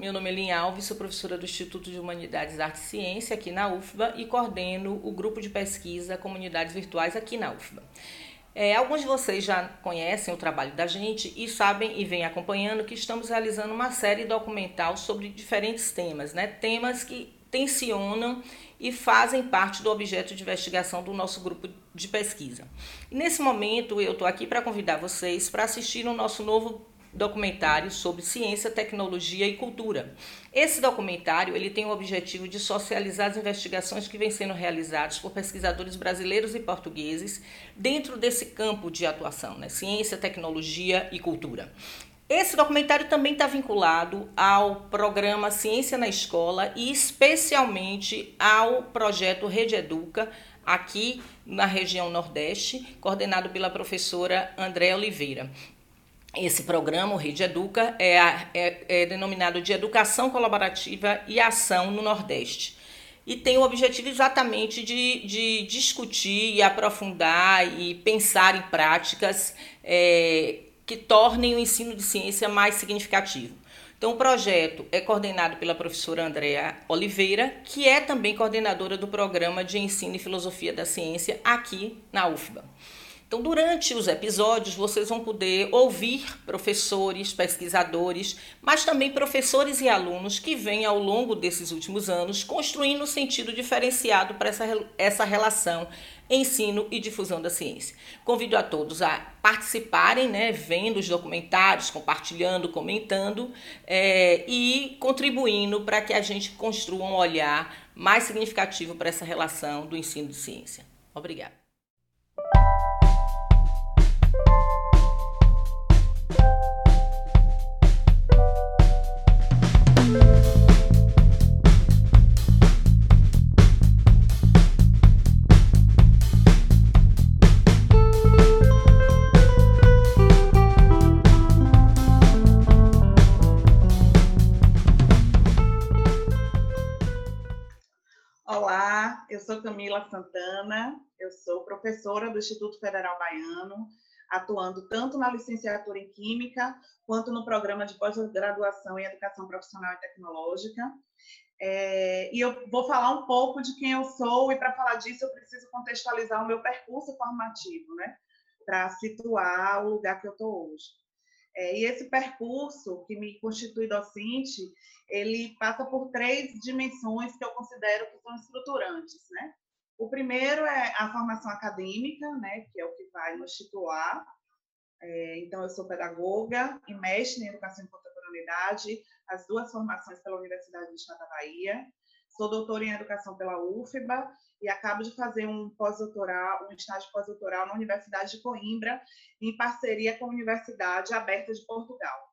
meu nome é Lin Alves, sou professora do Instituto de Humanidades, Arte e Ciência aqui na UFBA e coordeno o grupo de pesquisa Comunidades Virtuais aqui na UFBA. É, alguns de vocês já conhecem o trabalho da gente e sabem e vêm acompanhando que estamos realizando uma série documental sobre diferentes temas, né? Temas que tensionam e fazem parte do objeto de investigação do nosso grupo de pesquisa. Nesse momento, eu estou aqui para convidar vocês para assistir o nosso novo documentário sobre ciência, tecnologia e cultura. Esse documentário ele tem o objetivo de socializar as investigações que vêm sendo realizadas por pesquisadores brasileiros e portugueses dentro desse campo de atuação, né? ciência, tecnologia e cultura. Esse documentário também está vinculado ao programa Ciência na Escola e especialmente ao projeto Rede Educa, aqui na região Nordeste, coordenado pela professora André Oliveira. Esse programa, o Rede Educa, é, é, é denominado de Educação Colaborativa e Ação no Nordeste. E tem o objetivo exatamente de, de discutir e aprofundar e pensar em práticas é, que tornem o ensino de ciência mais significativo. Então, o projeto é coordenado pela professora Andréa Oliveira, que é também coordenadora do programa de ensino e filosofia da ciência aqui na UFBA. Então, durante os episódios, vocês vão poder ouvir professores, pesquisadores, mas também professores e alunos que vêm ao longo desses últimos anos construindo um sentido diferenciado para essa, essa relação ensino e difusão da ciência. Convido a todos a participarem, né, vendo os documentários, compartilhando, comentando é, e contribuindo para que a gente construa um olhar mais significativo para essa relação do ensino de ciência. Obrigada. Sou Camila Santana, eu sou professora do Instituto Federal Baiano, atuando tanto na licenciatura em Química quanto no programa de pós-graduação em Educação Profissional e Tecnológica. É, e eu vou falar um pouco de quem eu sou, e para falar disso eu preciso contextualizar o meu percurso formativo, né? Para situar o lugar que eu estou hoje. É, e esse percurso que me constitui docente, ele passa por três dimensões que eu considero que são estruturantes, né? O primeiro é a formação acadêmica, né, que é o que vai nos titular. É, então, eu sou pedagoga e mestre em educação em contemporaneidade, as duas formações pela Universidade do Estado da Bahia. Sou doutora em educação pela UFBA e acabo de fazer um pós-doutoral, um estágio pós-doutoral na Universidade de Coimbra, em parceria com a Universidade Aberta de Portugal.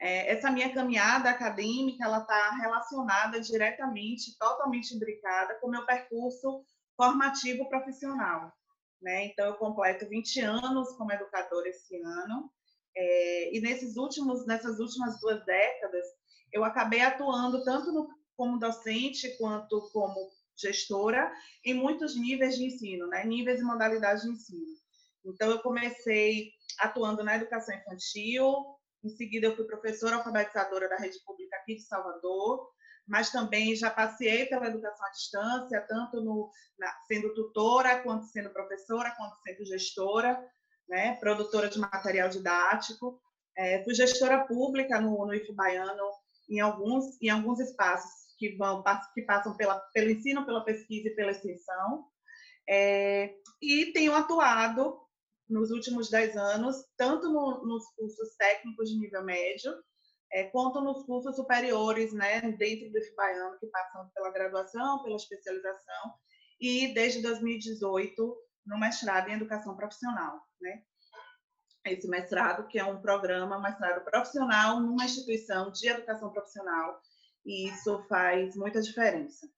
É, essa minha caminhada acadêmica ela está relacionada diretamente, totalmente imbricada com o meu percurso formativo profissional. Né? Então, eu completo 20 anos como educadora esse ano, é, e nesses últimos, nessas últimas duas décadas, eu acabei atuando tanto no, como docente quanto como gestora em muitos níveis de ensino, né? níveis e modalidades de ensino. Então, eu comecei atuando na educação infantil, em seguida, eu fui professora alfabetizadora da rede pública aqui de Salvador, mas também já passei pela educação à distância, tanto no, na, sendo tutora, quanto sendo professora, quanto sendo gestora, né, produtora de material didático. É, fui gestora pública no, no em alguns, em alguns espaços que, vão, que passam pela, pelo ensino, pela pesquisa e pela extensão. É, e tenho atuado nos últimos 10 anos, tanto no, nos cursos técnicos de nível médio, é, quanto nos cursos superiores, né, dentro do IFBaiano, que passam pela graduação, pela especialização, e desde 2018 no mestrado em educação profissional, né? Esse mestrado que é um programa, mestrado profissional numa instituição de educação profissional, e isso faz muita diferença.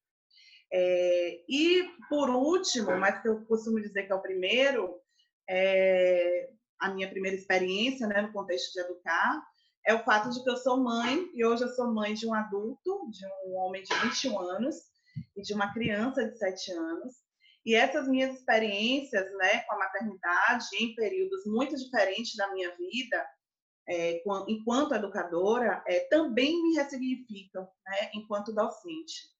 É, e por último, mas que eu costumo dizer que é o primeiro, é, a minha primeira experiência né, no contexto de educar, é o fato de que eu sou mãe, e hoje eu sou mãe de um adulto, de um homem de 21 anos, e de uma criança de 7 anos. E essas minhas experiências né, com a maternidade, em períodos muito diferentes da minha vida, é, enquanto educadora, é, também me ressignificam né, enquanto docente.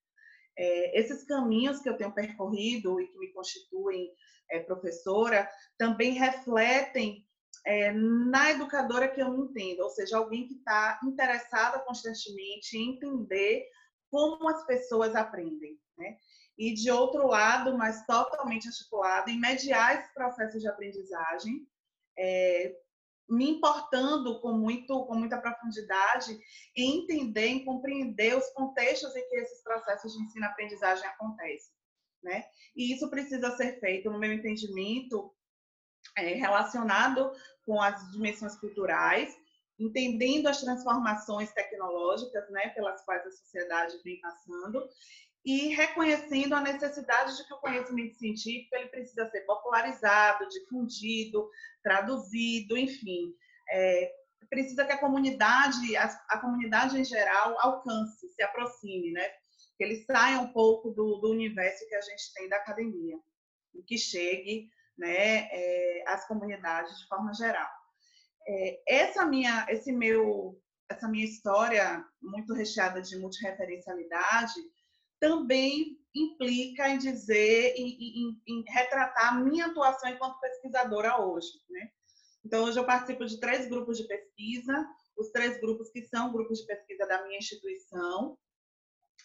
É, esses caminhos que eu tenho percorrido e que me constituem é, professora também refletem é, na educadora que eu me entendo, ou seja, alguém que está interessada constantemente em entender como as pessoas aprendem, né? E de outro lado, mas totalmente articulado, em mediar esse processo de aprendizagem, é, me importando com muito com muita profundidade em entender, em compreender os contextos em que esses processos de ensino-aprendizagem acontecem, né? E isso precisa ser feito, no meu entendimento, é, relacionado com as dimensões culturais, entendendo as transformações tecnológicas, né, pelas quais a sociedade vem passando e reconhecendo a necessidade de que o conhecimento científico ele precisa ser popularizado, difundido, traduzido, enfim, é, precisa que a comunidade, a, a, comunidade em geral alcance, se aproxime, né, que ele saia um pouco do, do universo que a gente tem da academia e que chegue, né, é, às comunidades de forma geral. É, essa minha, esse meu, essa minha história muito recheada de multireferencialidade também implica em dizer, em, em, em retratar a minha atuação enquanto pesquisadora hoje. Né? Então, hoje eu participo de três grupos de pesquisa, os três grupos que são grupos de pesquisa da minha instituição,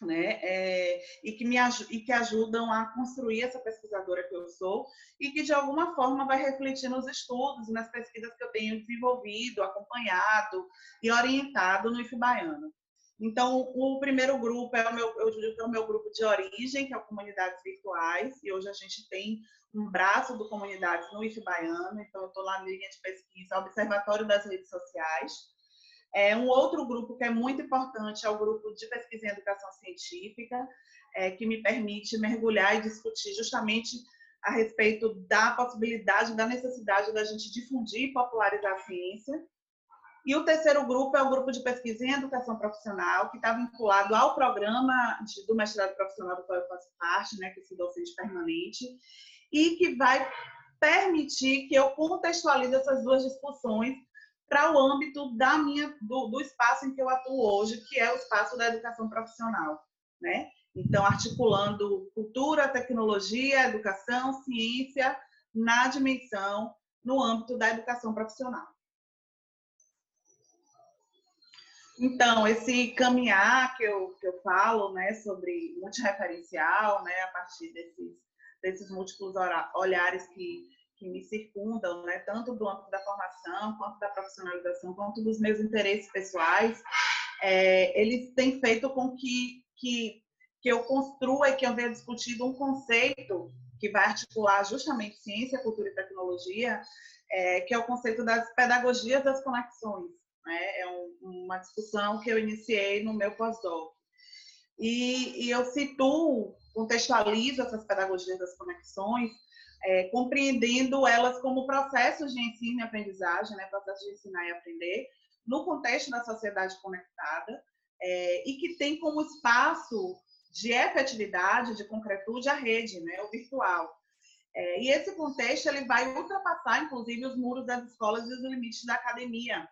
né? É, e, que me, e que ajudam a construir essa pesquisadora que eu sou e que, de alguma forma, vai refletir nos estudos, nas pesquisas que eu tenho desenvolvido, acompanhado e orientado no IF Baiano. Então, o primeiro grupo é o meu, eu digo que é o meu grupo de origem, que é o Comunidades Virtuais, e hoje a gente tem um braço do Comunidades no IF Baiano, então eu estou lá na linha de pesquisa, Observatório das Redes Sociais. É, um outro grupo que é muito importante é o grupo de pesquisa em educação científica, é, que me permite mergulhar e discutir justamente a respeito da possibilidade, da necessidade da gente difundir e popularizar a ciência. E o terceiro grupo é o grupo de pesquisa em educação profissional, que está vinculado ao programa de, do mestrado profissional do qual eu faço parte, né, que esse docente permanente, e que vai permitir que eu contextualize essas duas discussões para o âmbito da minha, do, do, espaço em que eu atuo hoje, que é o espaço da educação profissional. Né? Então, articulando cultura, tecnologia, educação, ciência na dimensão, no âmbito da educação profissional. Então, esse caminhar que eu, que eu falo, né, sobre multireferencial, né, a partir desses, desses múltiplos olhares que, que me circundam, né, tanto do âmbito da formação, quanto da profissionalização, quanto dos meus interesses pessoais, é, eles têm feito com que, que, que eu construa e que eu venha discutindo um conceito que vai articular justamente ciência, cultura e tecnologia, é, que é o conceito das pedagogias das conexões né? É um, uma discussão que eu iniciei no meu pós-doc. E, e, eu situo, contextualizo essas pedagogias das conexões, é, compreendendo elas como processos de ensino e aprendizagem, né? processos de ensinar e aprender, no contexto da sociedade conectada, é, e que tem como espaço de efetividade, de concretude, a rede, né? o virtual. É, e esse contexto ele vai ultrapassar, inclusive, os muros das escolas e os limites da academia,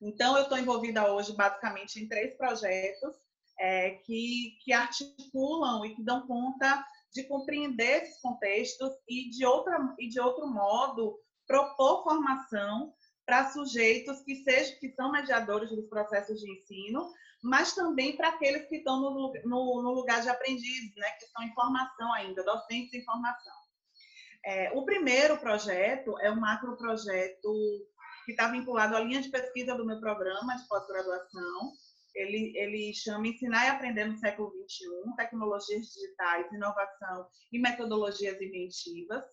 então, eu estou envolvida hoje basicamente em três projetos é, que, que articulam e que dão conta de compreender esses contextos e de, outra, e de outro modo propor formação para sujeitos que sejam que são mediadores dos processos de ensino, mas também para aqueles que estão no, no, no, lugar de aprendiz, né, que estão em formação ainda, docentes em formação. É, o primeiro projeto é um macro projeto que está vinculado à linha de pesquisa do meu programa de pós-graduação. Ele, ele chama Ensinar e Aprender no Século XXI, Tecnologias Digitais, Inovação e Metodologias Inventivas.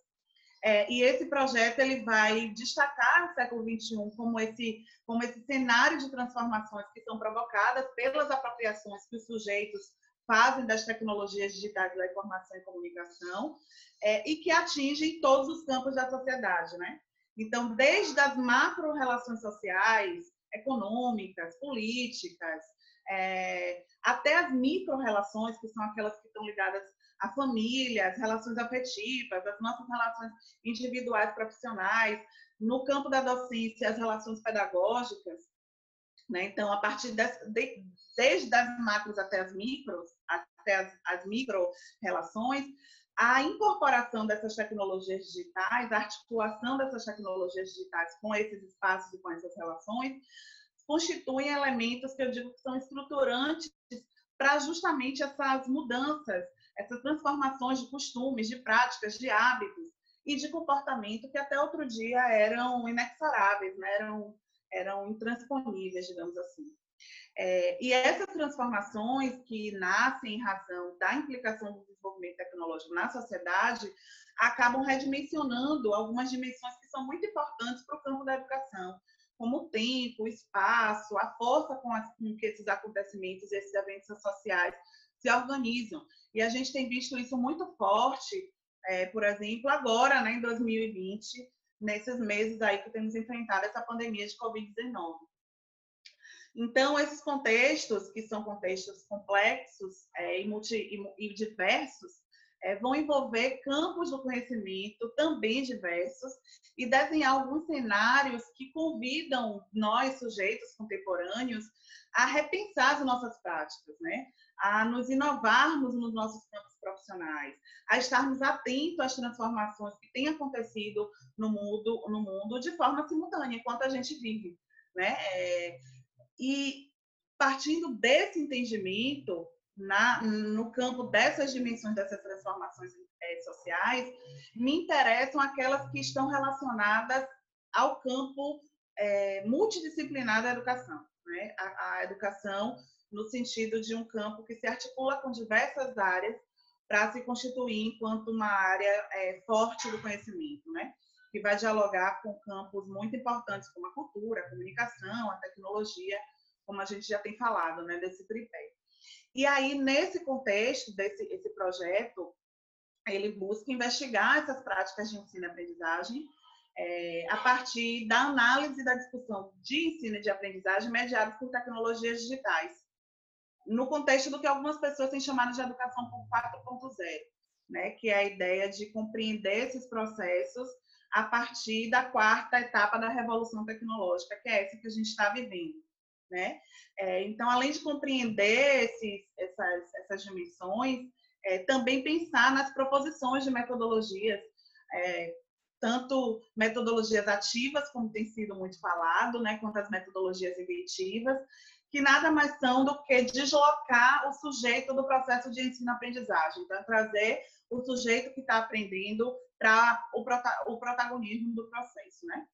É, e esse projeto ele vai destacar o século XXI como esse, como esse cenário de transformações que são provocadas pelas apropriações que os sujeitos fazem das tecnologias digitais da informação e comunicação é, e que atingem todos os campos da sociedade, né? Então, desde as macro-relações sociais, econômicas, políticas, é, até as micro-relações, que são aquelas que estão ligadas a família, as relações afetivas, as nossas relações individuais profissionais, no campo da docência, as relações pedagógicas. Né? Então, a partir das, de, desde as macros até as micros, até as, as micro-relações, a incorporação dessas tecnologias digitais, a articulação dessas tecnologias digitais com esses espaços e com essas relações, constituem elementos que eu digo que são estruturantes para justamente essas mudanças, essas transformações de costumes, de práticas, de hábitos e de comportamento que até outro dia eram inexoráveis, né? eram, eram intransponíveis, digamos assim. É, e essas transformações que nascem em razão da implicação do desenvolvimento tecnológico na sociedade acabam redimensionando algumas dimensões que são muito importantes para o campo da educação, como o tempo, o espaço, a força com, com que esses acontecimentos, esses eventos sociais se organizam. E a gente tem visto isso muito forte, é, por exemplo, agora, né, em 2020, nesses meses aí que temos enfrentado essa pandemia de Covid-19. Então, esses contextos, que são contextos complexos é, e, multi, e, e, diversos, é, vão envolver campos do conhecimento também diversos e desenhar alguns cenários que convidam nós, sujeitos contemporâneos, a repensar as nossas práticas, né? a nos inovarmos nos nossos campos profissionais, a estarmos atentos às transformações que têm acontecido no mundo, no mundo de forma simultânea, enquanto a gente vive. Né? É, e partindo desse entendimento, na, no campo dessas dimensões, dessas transformações é, sociais, me interessam aquelas que estão relacionadas ao campo é, multidisciplinar da educação. Né? A, a, educação no sentido de um campo que se articula com diversas áreas para se constituir enquanto uma área é, forte do conhecimento, né? Que vai dialogar com campos muito importantes como a cultura, a comunicação, a tecnologia, como a gente já tem falado, né, desse tripé. E aí, nesse contexto desse esse projeto, ele busca investigar essas práticas de ensino e aprendizagem é, a partir da análise da discussão de ensino e de aprendizagem mediados por tecnologias digitais, no contexto do que algumas pessoas têm chamado de educação 4.0, né, que é a ideia de compreender esses processos a partir da quarta etapa da revolução tecnológica, que é essa que a gente está vivendo. Né? É, então, além de compreender esses, essas, essas dimensões, é, também pensar nas proposições de metodologias, é, tanto metodologias ativas, como tem sido muito falado, né, quanto as metodologias inventivas, que nada mais são do que deslocar o sujeito do processo de ensino-aprendizagem, então trazer o sujeito que está aprendendo para o, prota o, protagonismo do processo, né?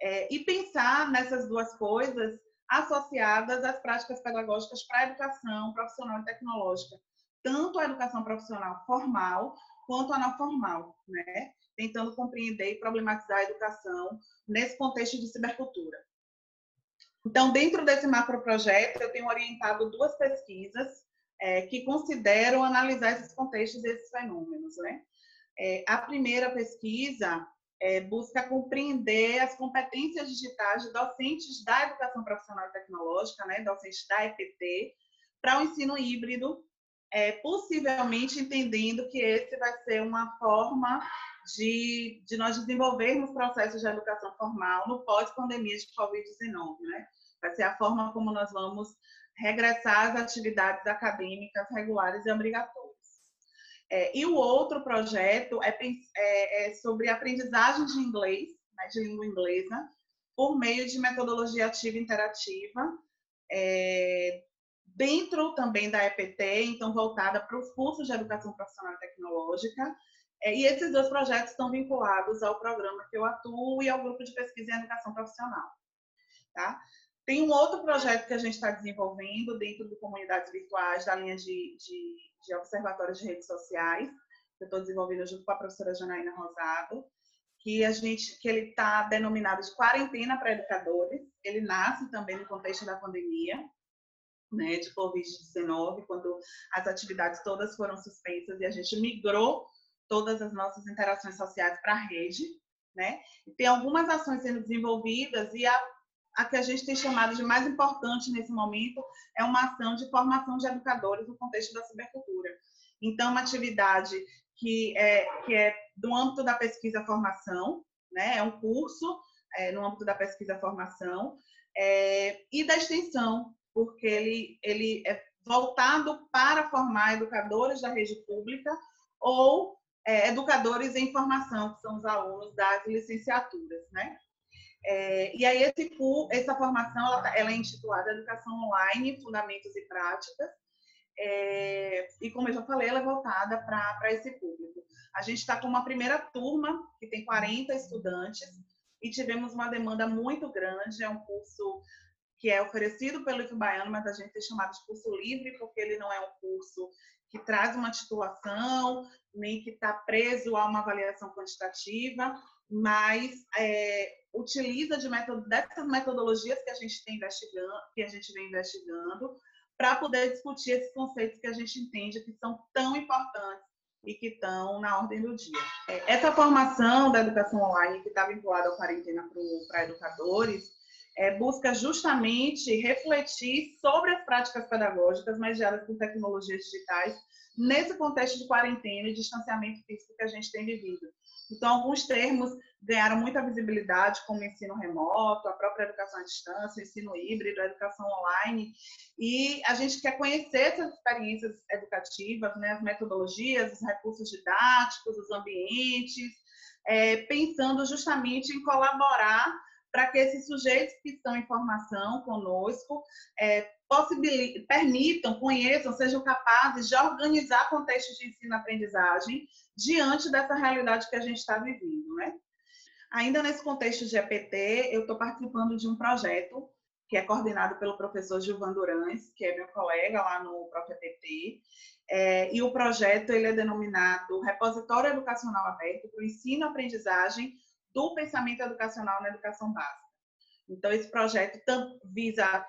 É, e pensar nessas duas coisas associadas às práticas pedagógicas para a educação profissional e tecnológica, tanto a educação profissional formal quanto a não formal, né? tentando compreender e problematizar a educação nesse contexto de cibercultura. Então, dentro desse macroprojeto, eu tenho orientado duas pesquisas é, que consideram analisar esses contextos e esses fenômenos. Né? É, a primeira pesquisa é, busca compreender as competências digitais de docentes da educação profissional e tecnológica, né, docentes da EPT, para o ensino híbrido, é, possivelmente entendendo que esse vai ser uma forma de, de nós desenvolvermos processos de educação formal no pós-pandemia de Covid-19. Né? Vai ser a forma como nós vamos regressar às atividades acadêmicas regulares e obrigatórias. É, e o outro projeto é, é, é, sobre aprendizagem de inglês, né, de língua inglesa, por meio de metodologia ativa interativa, é, dentro também da EPT, então voltada para os cursos de educação profissional e tecnológica. É, e esses dois projetos estão vinculados ao programa que eu atuo e ao grupo de pesquisa em educação profissional. Tá? Tem um outro projeto que a gente está desenvolvendo dentro do Comunidades Virtuais, da linha de, de de observatórios de redes sociais, que eu estou desenvolvendo junto com a professora Janaína Rosado, que a gente, que ele está denominado de quarentena para educadores. Ele nasce também no contexto da pandemia, né, de Covid-19, quando as atividades todas foram suspensas e a gente migrou todas as nossas interações sociais para a rede, né? E tem algumas ações sendo desenvolvidas e a a que a gente tem chamado de mais importante nesse momento é uma ação de formação de educadores no contexto da cibercultura. Então, uma atividade que é, que é do âmbito da pesquisa-formação, né? é um curso é, no âmbito da pesquisa-formação, é, e da extensão, porque ele, ele é voltado para formar educadores da rede pública ou é, educadores em formação, que são os alunos das licenciaturas, né? É, e aí esse essa formação ela, tá, ela, é intitulada Educação Online, Fundamentos e Práticas, é, e como eu já falei, ela é voltada para esse público. A gente está com uma primeira turma, que tem 40 estudantes, e tivemos uma demanda muito grande, é um curso que é oferecido pelo IF Baiano, mas a gente tem chamado de curso livre, porque ele não é um curso que traz uma titulação, nem que está preso a uma avaliação quantitativa, mas é, utiliza de dessas metodologias que a gente tem investigando, que a gente vem investigando, para poder discutir esses conceitos que a gente entende que são tão importantes e que estão na ordem do dia. É, essa formação da educação online que está vinculada à quarentena para educadores é, busca justamente refletir sobre as práticas pedagógicas mediadas por tecnologias digitais nesse contexto de quarentena e distanciamento físico que a gente tem vivido. Então, alguns termos ganharam muita visibilidade, como ensino remoto, a própria educação à distância, ensino híbrido, a educação online. E a gente quer conhecer essas experiências educativas, né, as metodologias, os recursos didáticos, os ambientes, é, pensando justamente em colaborar para que esses sujeitos que estão em formação conosco é, permitam, conheçam, sejam capazes de organizar contextos de ensino-aprendizagem diante dessa realidade que a gente está vivendo, né? Ainda nesse contexto de EPT, eu estou participando de um projeto que é coordenado pelo professor Gilvan Durães, que é meu colega lá no próprio é, e o projeto ele é denominado Repositório Educacional Aberto para o Ensino-Aprendizagem do Pensamento Educacional na Educação Básica. Então, esse projeto visa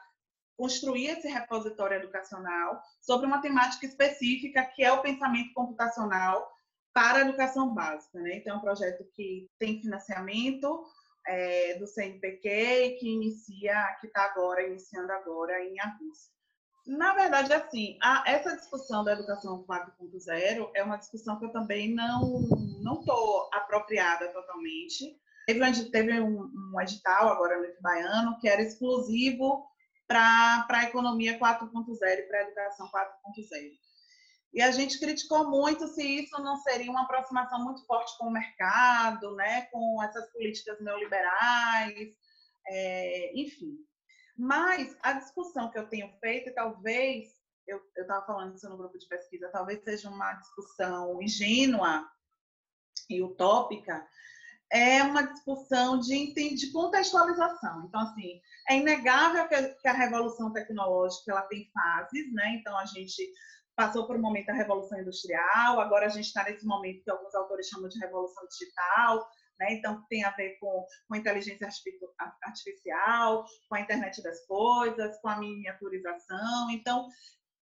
construir esse repositório educacional sobre uma temática específica que é o pensamento computacional para a educação básica. Né? Então, é um projeto que tem financiamento é, do CNPq que inicia, que está agora, iniciando agora em agosto. Na verdade, assim, a, essa discussão da educação 4.0 é uma discussão que eu também não não estou apropriada totalmente. Teve, teve um, um edital agora no Baiano que era exclusivo para a economia 4.0 e para a educação 4.0. E a gente criticou muito se isso não seria uma aproximação muito forte com o mercado, né, com essas políticas neoliberais, é, enfim. Mas a discussão que eu tenho feito, talvez, eu estava falando isso no grupo de pesquisa, talvez seja uma discussão ingênua e utópica, é uma discussão de, de contextualização. Então, assim, é inegável que a, que a revolução tecnológica ela tem fases, né? Então, a gente passou por um momento da revolução industrial, agora a gente está nesse momento que alguns autores chamam de revolução digital, né? então tem a ver com, com inteligência artificial, com a internet das coisas, com a miniaturização. Então,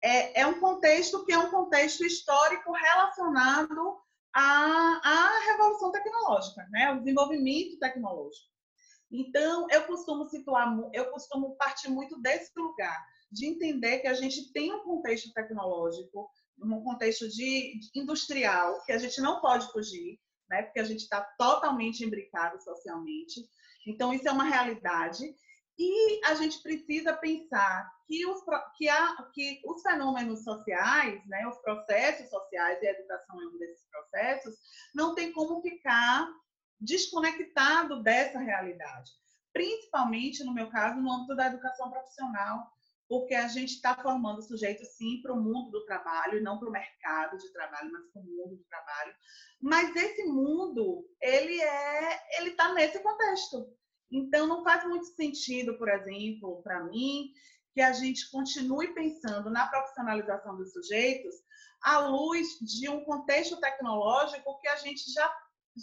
é, é um contexto que é um contexto histórico relacionado à, à revolução tecnológica, né? ao desenvolvimento tecnológico. Então, eu costumo situar, eu costumo partir muito desse lugar de entender que a gente tem um contexto tecnológico, um contexto de, industrial, que a gente não pode fugir, né? porque a gente está totalmente imbricado socialmente. Então, isso é uma realidade. E a gente precisa pensar que os, que há, que os fenômenos sociais, né, os processos sociais, e a educação é um desses processos, não tem como ficar desconectado dessa realidade. Principalmente, no meu caso, no âmbito da educação profissional, porque a gente está formando sujeitos, sim, para o mundo do trabalho, não para o mercado de trabalho, mas para o mundo do trabalho. Mas esse mundo, ele é, ele está nesse contexto. Então, não faz muito sentido, por exemplo, para mim, que a gente continue pensando na profissionalização dos sujeitos à luz de um contexto tecnológico que a gente já,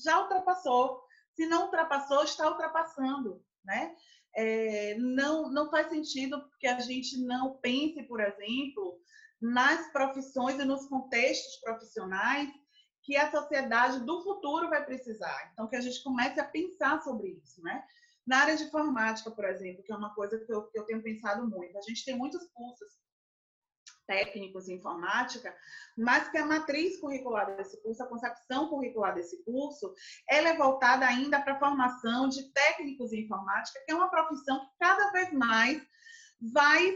já ultrapassou. Se não ultrapassou, está ultrapassando, né? É, não, não faz sentido que a gente não pense, por exemplo, nas profissões e nos contextos profissionais que a sociedade do futuro vai precisar. Então, que a gente comece a pensar sobre isso, né? Na área de informática, por exemplo, que é uma coisa que eu, que eu tenho pensado muito, a gente tem muitos cursos técnicos em informática, mas que a matriz curricular desse curso, a concepção curricular desse curso, ela é voltada ainda para a formação de técnicos em informática, que é uma profissão que cada vez mais vai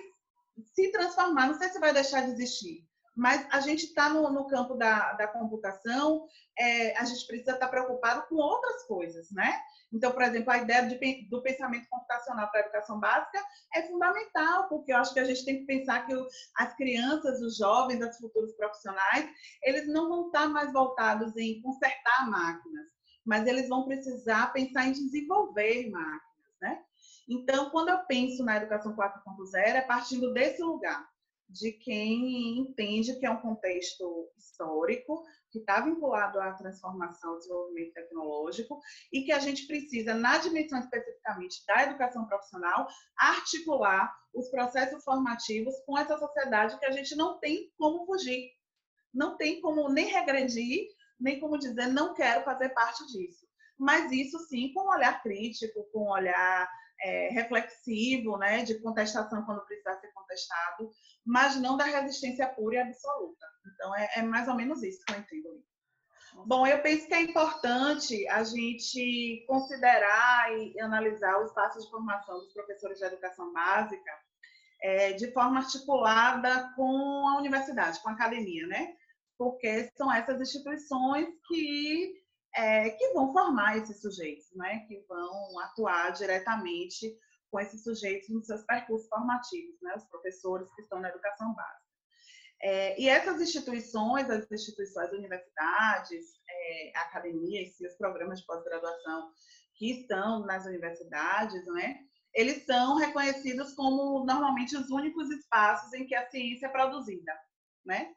se transformar. Não sei se vai deixar de existir, mas a gente está no, no, campo da, da computação, é, a gente precisa estar tá preocupado com outras coisas, né? Então, por exemplo, a ideia de, do pensamento computacional para a educação básica é fundamental, porque eu acho que a gente tem que pensar que as crianças, os jovens, os futuros profissionais, eles não vão estar mais voltados em consertar máquinas, mas eles vão precisar pensar em desenvolver máquinas, né? Então, quando eu penso na educação 4.0, é partindo desse lugar de quem entende que é um contexto histórico, que está vinculado à transformação, ao desenvolvimento tecnológico, e que a gente precisa, na dimensão especificamente da educação profissional, articular os processos formativos com essa sociedade que a gente não tem como fugir, não tem como nem regredir, nem como dizer não quero fazer parte disso. Mas isso sim com um olhar crítico, com um olhar é, reflexivo, né, de contestação quando precisar ser contestado, mas não da resistência pura e absoluta. Então, é, é mais ou menos isso que eu entendo. Bom, eu penso que é importante a gente considerar e analisar o espaço de formação dos professores de educação básica é, de forma articulada com a universidade, com a academia, né? Porque são essas instituições que é, que vão formar esses sujeitos, né? que vão atuar diretamente com esses sujeitos nos seus percursos formativos, né? os professores que estão na educação básica. É, e essas instituições, as instituições, universidades, é, academias e os programas de pós-graduação que estão nas universidades, né? eles são reconhecidos como normalmente os únicos espaços em que a ciência é produzida. Né?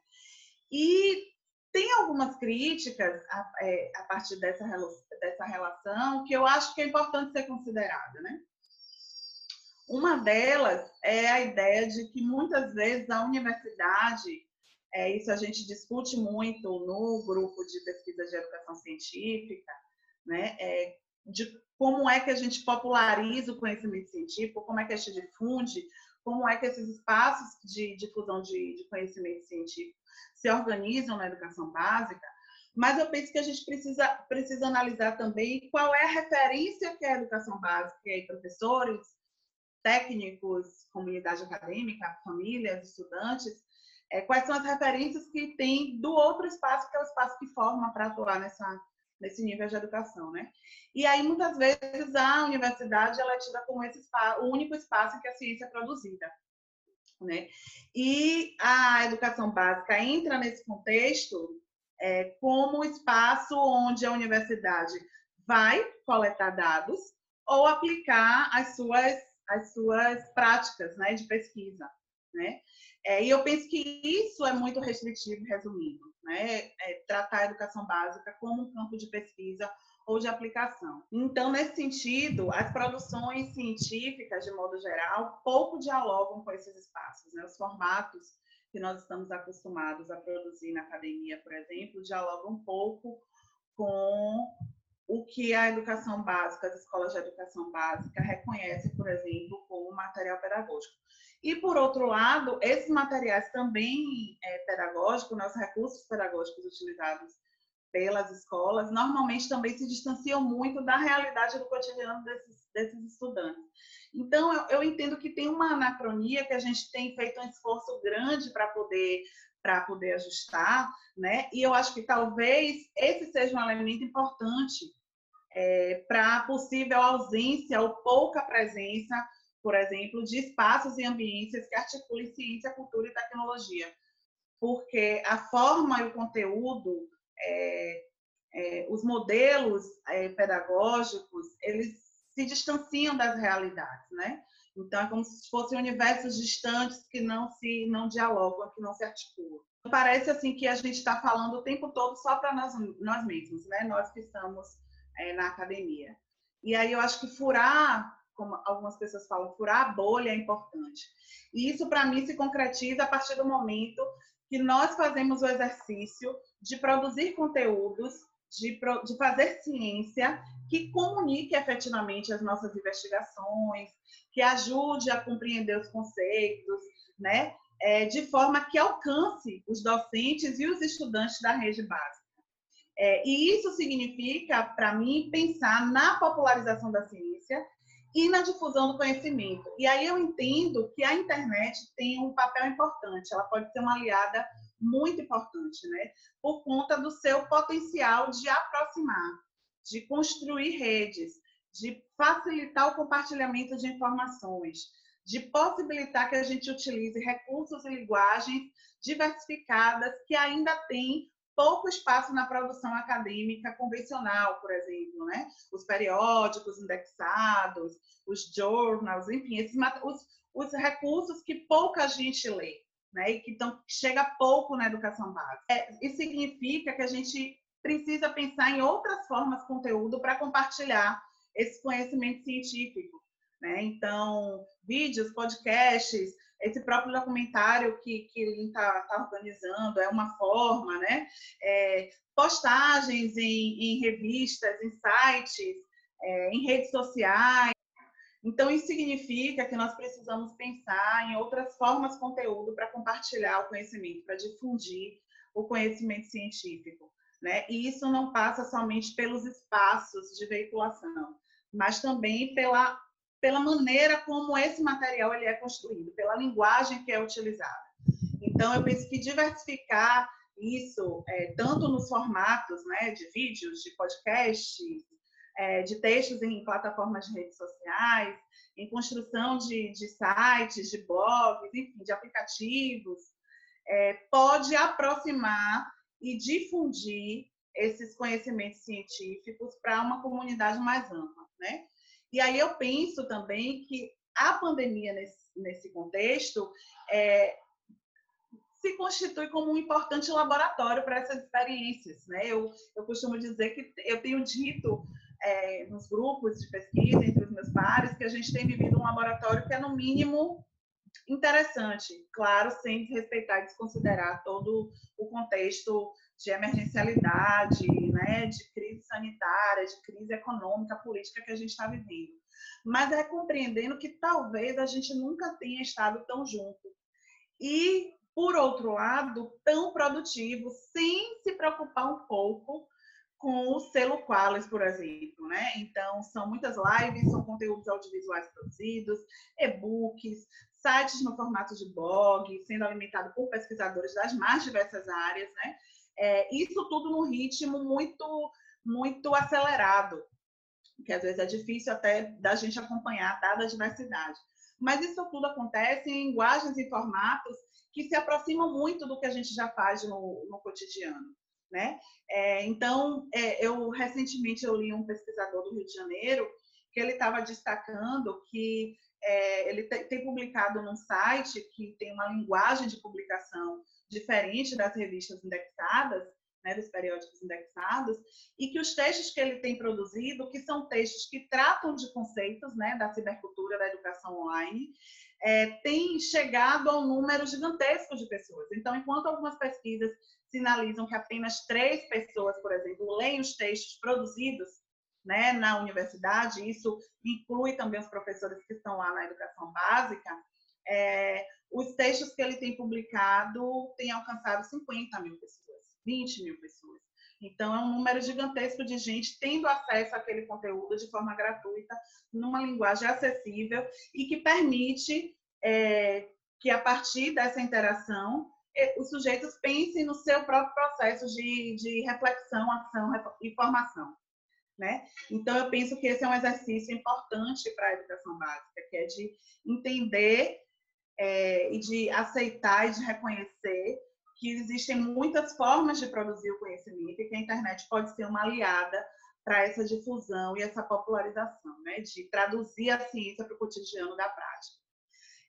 E tem algumas críticas a, é, a partir dessa, dessa relação que eu acho que é importante ser considerada, né? Uma delas é a ideia de que muitas vezes a universidade, é, isso a gente discute muito no grupo de pesquisa de educação científica, né? É, de como é que a gente populariza o conhecimento científico, como é que a gente difunde, como é que esses espaços de difusão de, de conhecimento científico se organizam na educação básica, mas eu penso que a gente precisa, precisa analisar também qual é a referência que é a educação básica, e aí professores, técnicos, comunidade acadêmica, famílias, estudantes, é, quais são as referências que tem do outro espaço, que é o espaço que forma para atuar nessa, nesse nível de educação, né? E aí, muitas vezes, a universidade ela é tida como esse espaço, o único espaço em que a ciência é produzida né? E a educação básica entra nesse contexto é, como espaço onde a universidade vai coletar dados ou aplicar as suas, as suas práticas né, de pesquisa. Né? É, e eu penso que isso é muito restritivo, resumindo, né? É, tratar a educação básica como um campo de pesquisa ou de aplicação. Então, nesse sentido, as produções científicas, de modo geral, pouco dialogam com esses espaços. Né? Os formatos que nós estamos acostumados a produzir na academia, por exemplo, dialogam pouco com o que a educação básica, as escolas de educação básica reconhecem, por exemplo, como material pedagógico. E, por outro lado, esses materiais também é, pedagógicos, né, recursos pedagógicos utilizados pelas escolas, normalmente também se distanciam muito da realidade do cotidiano desses, desses estudantes. Então, eu, eu, entendo que tem uma anacronia que a gente tem feito um esforço grande para poder para poder ajustar, né? E eu acho que talvez esse seja um elemento importante é, para possível ausência ou pouca presença, por exemplo, de espaços e ambientes que articulem ciência, cultura e tecnologia, porque a forma e o conteúdo é, é, os modelos é, pedagógicos, eles se distanciam das realidades, né? Então, é como se fossem universos distantes que não se não dialogam, que não se articulam. Parece assim que a gente está falando o tempo todo só para nós, nós mesmos, né? Nós que estamos é, na academia. E aí eu acho que furar, como algumas pessoas falam, furar a bolha é importante. E isso, para mim, se concretiza a partir do momento que nós fazemos o exercício de produzir conteúdos, de, de fazer ciência que comunique efetivamente as nossas investigações, que ajude a compreender os conceitos, né? é, de forma que alcance os docentes e os estudantes da rede básica. É, e isso significa, para mim, pensar na popularização da ciência e na difusão do conhecimento. E aí eu entendo que a internet tem um papel importante, ela pode ser uma aliada muito importante, né? Por conta do seu potencial de aproximar, de construir redes, de facilitar o compartilhamento de informações, de possibilitar que a gente utilize recursos e linguagens diversificadas que ainda têm pouco espaço na produção acadêmica convencional, por exemplo, né? Os periódicos indexados, os journals, enfim, esses, os, os recursos que pouca gente lê, né? E que tão, chega pouco na educação básica. É, isso significa que a gente precisa pensar em outras formas de conteúdo para compartilhar esse conhecimento científico, né? Então, vídeos, podcasts, esse próprio documentário que, que ele está tá organizando é uma forma, né? É, postagens em, em, revistas, em sites, é, em redes sociais. Então, isso significa que nós precisamos pensar em outras formas de conteúdo para compartilhar o conhecimento, para difundir o conhecimento científico. Né? E isso não passa somente pelos espaços de veiculação, mas também pela pela maneira como esse material ele é construído, pela linguagem que é utilizada. Então, eu penso que diversificar isso, é, tanto nos formatos né, de vídeos, de podcasts, é, de textos em plataformas de redes sociais, em construção de, de sites, de blogs, enfim, de aplicativos, é, pode aproximar e difundir esses conhecimentos científicos para uma comunidade mais ampla, né? E aí eu penso também que a pandemia, nesse, nesse contexto, é, se constitui como um importante laboratório para essas experiências. Né? Eu, eu costumo dizer que eu tenho dito é, nos grupos de pesquisa, entre os meus pares, que a gente tem vivido um laboratório que é, no mínimo, interessante, claro, sem respeitar e desconsiderar todo o contexto de emergencialidade, né, de crise sanitária, de crise econômica, política que a gente está vivendo. Mas é compreendendo que talvez a gente nunca tenha estado tão junto. E, por outro lado, tão produtivo, sem se preocupar um pouco com o selo Qualis, por exemplo, né? Então, são muitas lives, são conteúdos audiovisuais produzidos, e-books, sites no formato de blog, sendo alimentado por pesquisadores das mais diversas áreas, né? É, isso tudo num ritmo muito, muito acelerado, que às vezes é difícil até da gente acompanhar, dada a diversidade. Mas isso tudo acontece em linguagens e formatos que se aproximam muito do que a gente já faz no, no cotidiano. Né? É, então, é, eu recentemente eu li um pesquisador do Rio de Janeiro que ele estava destacando que é, ele tem publicado num site que tem uma linguagem de publicação diferente das revistas indexadas, né, dos periódicos indexados, e que os textos que ele tem produzido, que são textos que tratam de conceitos né, da cibercultura, da educação online, é, têm chegado a um número gigantesco de pessoas. Então, enquanto algumas pesquisas sinalizam que apenas três pessoas, por exemplo, leem os textos produzidos né, na universidade, isso inclui também os professores que estão lá na educação básica, é, os textos que ele tem publicado têm alcançado 50 mil pessoas, 20 mil pessoas. Então, é um número gigantesco de gente tendo acesso àquele conteúdo de forma gratuita, numa linguagem acessível e que permite é, que, a partir dessa interação, é, os sujeitos pensem no seu próprio processo de, de reflexão, ação e formação. Né? Então, eu penso que esse é um exercício importante para a educação básica, que é de entender é, e de aceitar e de reconhecer que existem muitas formas de produzir o conhecimento e que a internet pode ser uma aliada para essa difusão e essa popularização, né? de traduzir a ciência para o cotidiano da prática.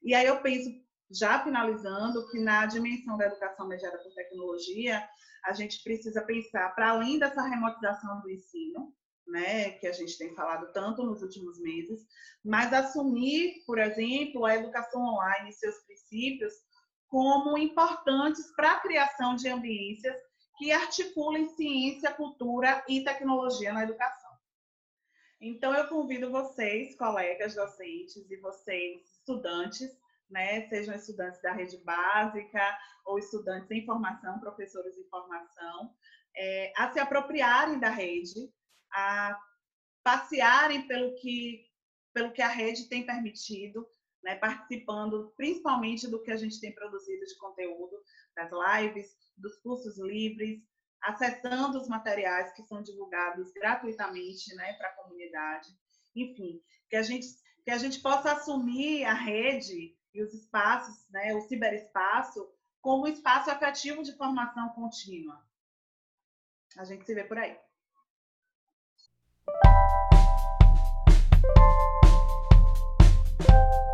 E aí eu penso, já finalizando, que na dimensão da educação mediada por tecnologia, a gente precisa pensar, para além dessa remotização do ensino, né, que a gente tem falado tanto nos últimos meses, mas assumir, por exemplo, a educação online e seus princípios como importantes para a criação de ambiências que articulem ciência, cultura e tecnologia na educação. Então, eu convido vocês, colegas docentes e vocês, estudantes, né, sejam estudantes da rede básica ou estudantes em formação, professores em formação, é, a se apropriarem da rede, a passearem pelo que, pelo que a rede tem permitido, né, participando principalmente do que a gente tem produzido de conteúdo, das lives, dos cursos livres, acessando os materiais que são divulgados gratuitamente né, para a comunidade. Enfim, que a, gente, que a gente possa assumir a rede e os espaços, né, o ciberespaço, como um espaço atrativo de formação contínua. A gente se vê por aí. Thank you